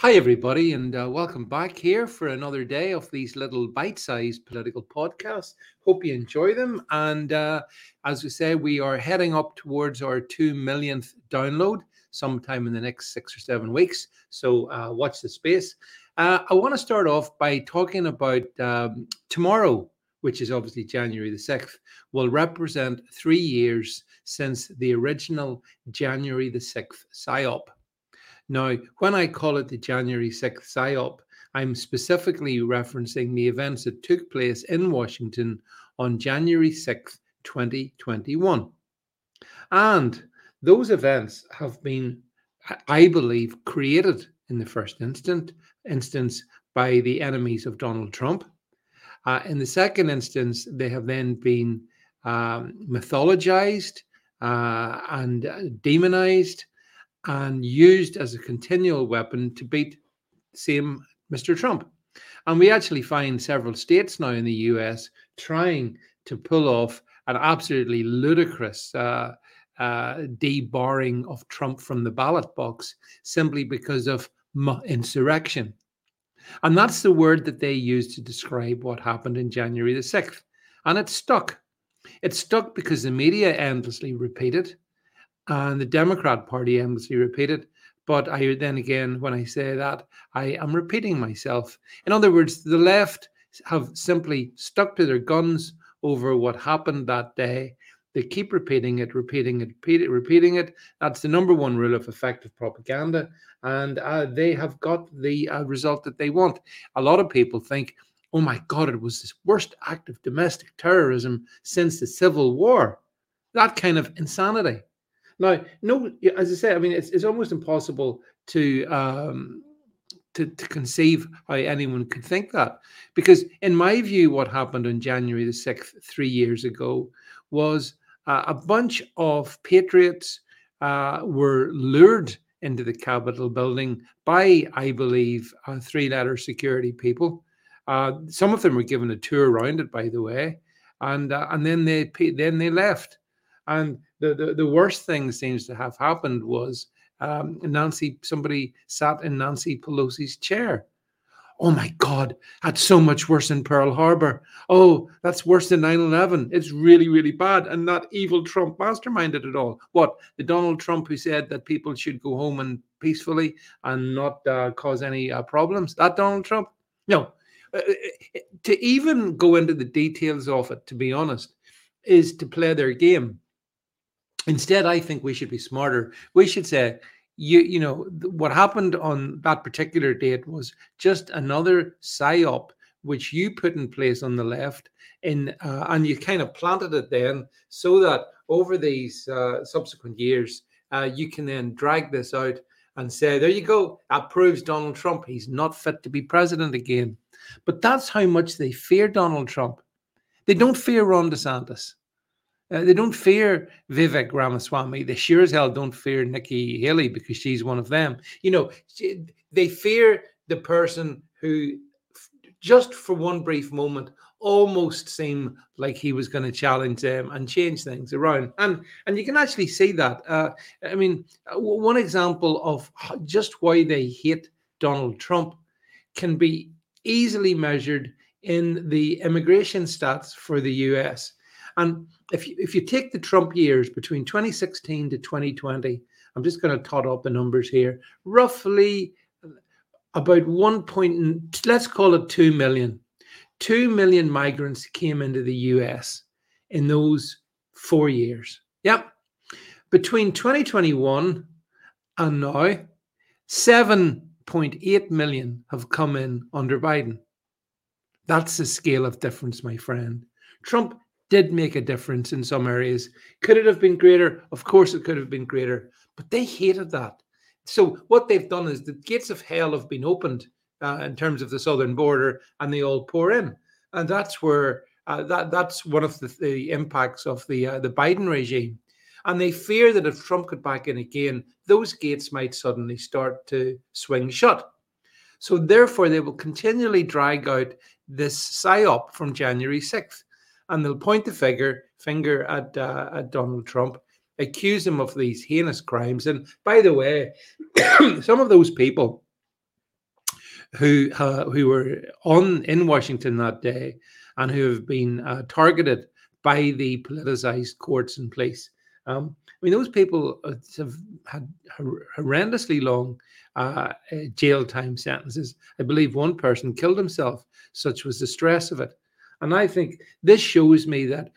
Hi, everybody, and uh, welcome back here for another day of these little bite sized political podcasts. Hope you enjoy them. And uh, as we say, we are heading up towards our 2 millionth download sometime in the next six or seven weeks. So uh, watch the space. Uh, I want to start off by talking about um, tomorrow, which is obviously January the 6th, will represent three years since the original January the 6th PSYOP. Now, when I call it the January 6th PSYOP, I'm specifically referencing the events that took place in Washington on January 6th, 2021. And those events have been, I believe, created in the first instant, instance by the enemies of Donald Trump. Uh, in the second instance, they have then been um, mythologized uh, and uh, demonized and used as a continual weapon to beat same Mr. Trump. And we actually find several states now in the US trying to pull off an absolutely ludicrous uh, uh, debarring of Trump from the ballot box simply because of insurrection. And that's the word that they used to describe what happened in January the 6th. And it stuck. It stuck because the media endlessly repeated and the Democrat Party endlessly repeated. But I then again, when I say that, I am repeating myself. In other words, the left have simply stuck to their guns over what happened that day. They keep repeating it, repeating it, repeat it, repeating it. That's the number one rule of effective propaganda. And uh, they have got the uh, result that they want. A lot of people think, oh my God, it was the worst act of domestic terrorism since the Civil War. That kind of insanity. Now, no, as I say, I mean, it's, it's almost impossible to um, to, to conceive how anyone could think that. Because, in my view, what happened on January the 6th, three years ago, was uh, a bunch of patriots uh, were lured into the Capitol building by, I believe, uh, three letter security people. Uh, some of them were given a tour around it, by the way. And, uh, and then they then they left. And the, the, the worst thing seems to have happened was um, Nancy, somebody sat in Nancy Pelosi's chair. Oh my God, that's so much worse than Pearl Harbor. Oh, that's worse than 9 11. It's really, really bad. And that evil Trump masterminded it all. What? The Donald Trump who said that people should go home and peacefully and not uh, cause any uh, problems? That Donald Trump? No. Uh, uh to even go into the details of it, to be honest, is to play their game. Instead, I think we should be smarter. We should say, you you know what happened on that particular date was just another psyop which you put in place on the left in uh, and you kind of planted it then so that over these uh, subsequent years uh, you can then drag this out and say there you go that proves donald trump. He's not fit to be president again but that's how much they fear donald trump. They don't fear ron desantis uh, they don't fear Vivek Ramaswamy. They sure as hell don't fear Nikki Haley because she's one of them. You know, she, they fear the person who, just for one brief moment, almost seemed like he was going to challenge them and change things around. And and you can actually see that. Uh, I mean, uh, one example of just why they hate Donald Trump can be easily measured in the immigration stats for the U.S. And if you, if you take the Trump years between 2016 to 2020, I'm just going to tot up the numbers here. Roughly about one point, let's call it 2 million. 2 million migrants came into the US in those four years. Yep. Between 2021 and now, 7.8 million have come in under Biden. That's the scale of difference, my friend. Trump did make a difference in some areas. Could it have been greater? Of course, it could have been greater, but they hated that. So, what they've done is the gates of hell have been opened uh, in terms of the southern border, and they all pour in, and that's where uh, that that's one of the, the impacts of the uh, the Biden regime. And they fear that if Trump could back in again, those gates might suddenly start to swing shut. So therefore, they will continually drag out this psyop from January 6th and they'll point the finger finger at uh, at Donald Trump, accuse him of these heinous crimes. And by the way, some of those people who uh, who were on in Washington that day and who have been uh, targeted by the politicized courts and police. Um, I mean, those people uh, have had horrendously long uh, uh, jail time sentences. I believe one person killed himself. Such was the stress of it. And I think this shows me that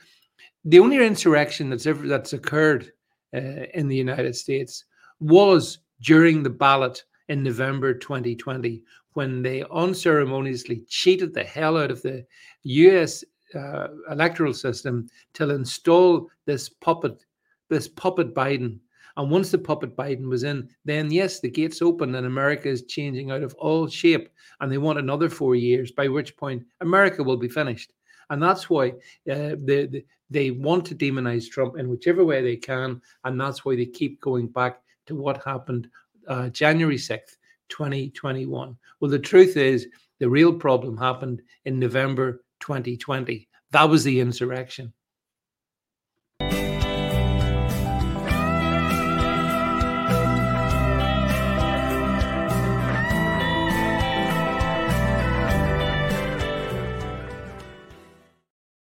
the only insurrection that's ever that's occurred uh, in the United States was during the ballot in November 2020 when they unceremoniously cheated the hell out of the US uh, electoral system to install this puppet, this puppet Biden. And once the puppet Biden was in, then yes, the gates open and America is changing out of all shape. And they want another four years, by which point America will be finished. And that's why uh, they, they, want to demonize Trump in whichever way they can. And that's why they keep going back to what happened uh, January 6th, 2021. Well, the truth is, the real problem happened in November 2020. That was the insurrection.